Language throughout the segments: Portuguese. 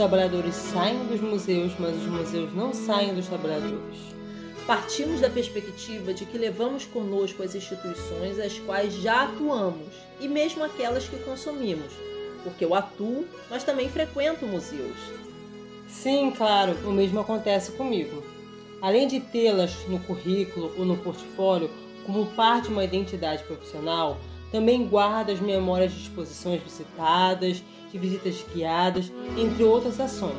trabalhadores saem dos museus, mas os museus não saem dos trabalhadores. Partimos da perspectiva de que levamos conosco as instituições às quais já atuamos e mesmo aquelas que consumimos, porque eu atuo, mas também frequento museus. Sim, claro, o mesmo acontece comigo. Além de tê-las no currículo ou no portfólio como parte de uma identidade profissional, também guardo as memórias de exposições visitadas, de visitas guiadas, entre outras ações.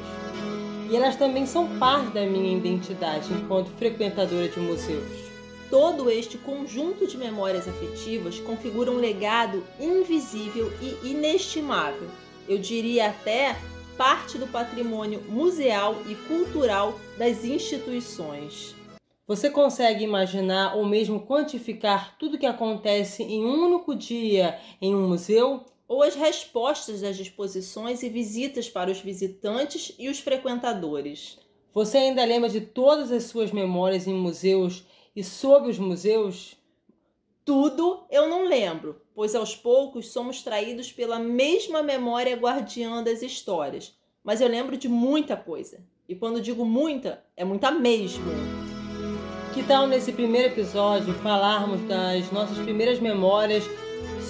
E elas também são parte da minha identidade enquanto frequentadora de museus. Todo este conjunto de memórias afetivas configura um legado invisível e inestimável. Eu diria até parte do patrimônio museal e cultural das instituições. Você consegue imaginar ou mesmo quantificar tudo que acontece em um único dia em um museu? Ou as respostas das exposições e visitas para os visitantes e os frequentadores? Você ainda lembra de todas as suas memórias em museus e sobre os museus? Tudo eu não lembro, pois aos poucos somos traídos pela mesma memória guardiã das histórias. Mas eu lembro de muita coisa. E quando digo muita, é muita mesmo. Que tal nesse primeiro episódio falarmos das nossas primeiras memórias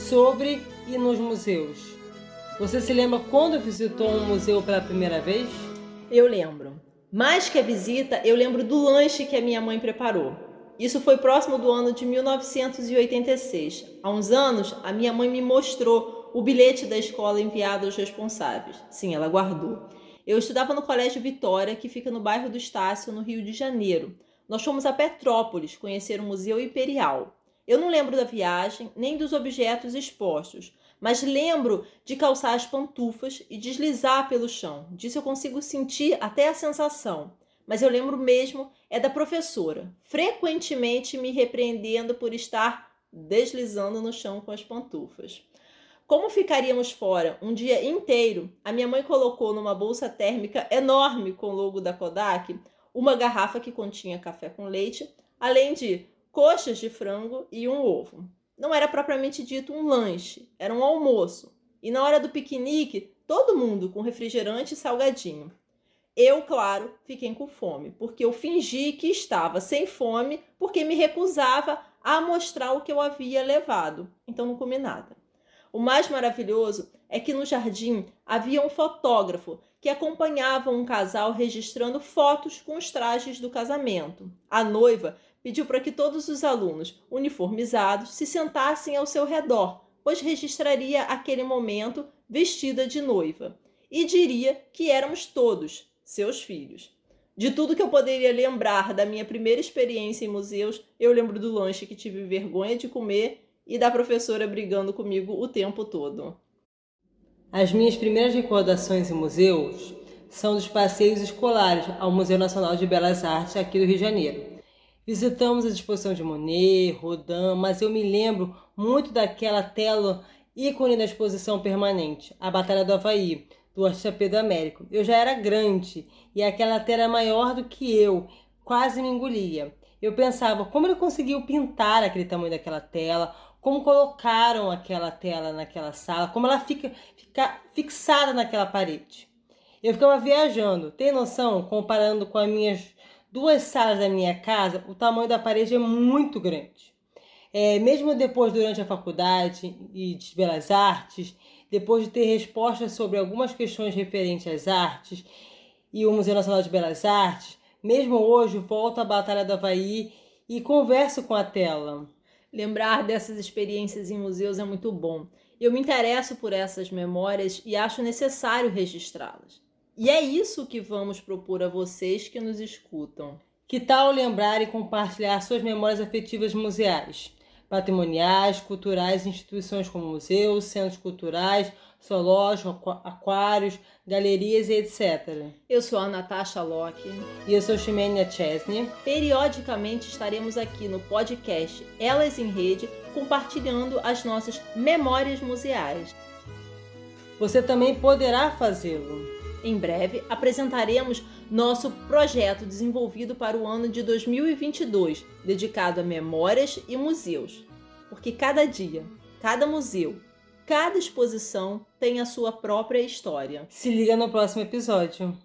sobre e nos museus? Você se lembra quando visitou um museu pela primeira vez? Eu lembro. Mais que a visita, eu lembro do lanche que a minha mãe preparou. Isso foi próximo do ano de 1986. Há uns anos, a minha mãe me mostrou o bilhete da escola enviado aos responsáveis. Sim, ela guardou. Eu estudava no Colégio Vitória, que fica no bairro do Estácio, no Rio de Janeiro. Nós fomos a Petrópolis conhecer o Museu Imperial. Eu não lembro da viagem nem dos objetos expostos, mas lembro de calçar as pantufas e deslizar pelo chão. Disso eu consigo sentir até a sensação mas eu lembro mesmo é da professora, frequentemente me repreendendo por estar deslizando no chão com as pantufas. Como ficaríamos fora um dia inteiro, a minha mãe colocou numa bolsa térmica enorme com o logo da Kodak uma garrafa que continha café com leite, além de coxas de frango e um ovo. Não era propriamente dito um lanche, era um almoço. E na hora do piquenique, todo mundo com refrigerante e salgadinho. Eu, claro, fiquei com fome, porque eu fingi que estava sem fome, porque me recusava a mostrar o que eu havia levado. Então não comi nada. O mais maravilhoso é que no jardim havia um fotógrafo que acompanhava um casal registrando fotos com os trajes do casamento. A noiva pediu para que todos os alunos uniformizados se sentassem ao seu redor, pois registraria aquele momento vestida de noiva. E diria que éramos todos, seus filhos. De tudo que eu poderia lembrar da minha primeira experiência em museus, eu lembro do lanche que tive vergonha de comer e da professora brigando comigo o tempo todo. As minhas primeiras recordações em museus são dos passeios escolares ao Museu Nacional de Belas Artes aqui do Rio de Janeiro. Visitamos a exposição de Monet, Rodin, mas eu me lembro muito daquela tela ícone da exposição permanente, a Batalha do Havaí, do artista Pedro Américo. Eu já era grande e aquela tela era maior do que eu, quase me engolia. Eu pensava como ele conseguiu pintar aquele tamanho daquela tela, como colocaram aquela tela naquela sala, como ela fica, fica fixada naquela parede. Eu ficava viajando, tem noção? Comparando com as minhas duas salas da minha casa, o tamanho da parede é muito grande. É, mesmo depois, durante a faculdade e de belas artes, depois de ter respostas sobre algumas questões referentes às artes e o Museu Nacional de Belas Artes, mesmo hoje volto à Batalha do Havaí e converso com a tela. Lembrar dessas experiências em museus é muito bom. Eu me interesso por essas memórias e acho necessário registrá-las. E é isso que vamos propor a vocês que nos escutam. Que tal lembrar e compartilhar suas memórias afetivas museais? Patrimoniais, culturais, instituições como museus, centros culturais, zoológicos, aquários, galerias e etc. Eu sou a Natasha Locke. E eu sou Ximenia Chesney. Periodicamente estaremos aqui no podcast Elas em Rede, compartilhando as nossas memórias museais. Você também poderá fazê-lo. Em breve apresentaremos nosso projeto desenvolvido para o ano de 2022, dedicado a memórias e museus. Porque cada dia, cada museu, Cada exposição tem a sua própria história. Se liga no próximo episódio.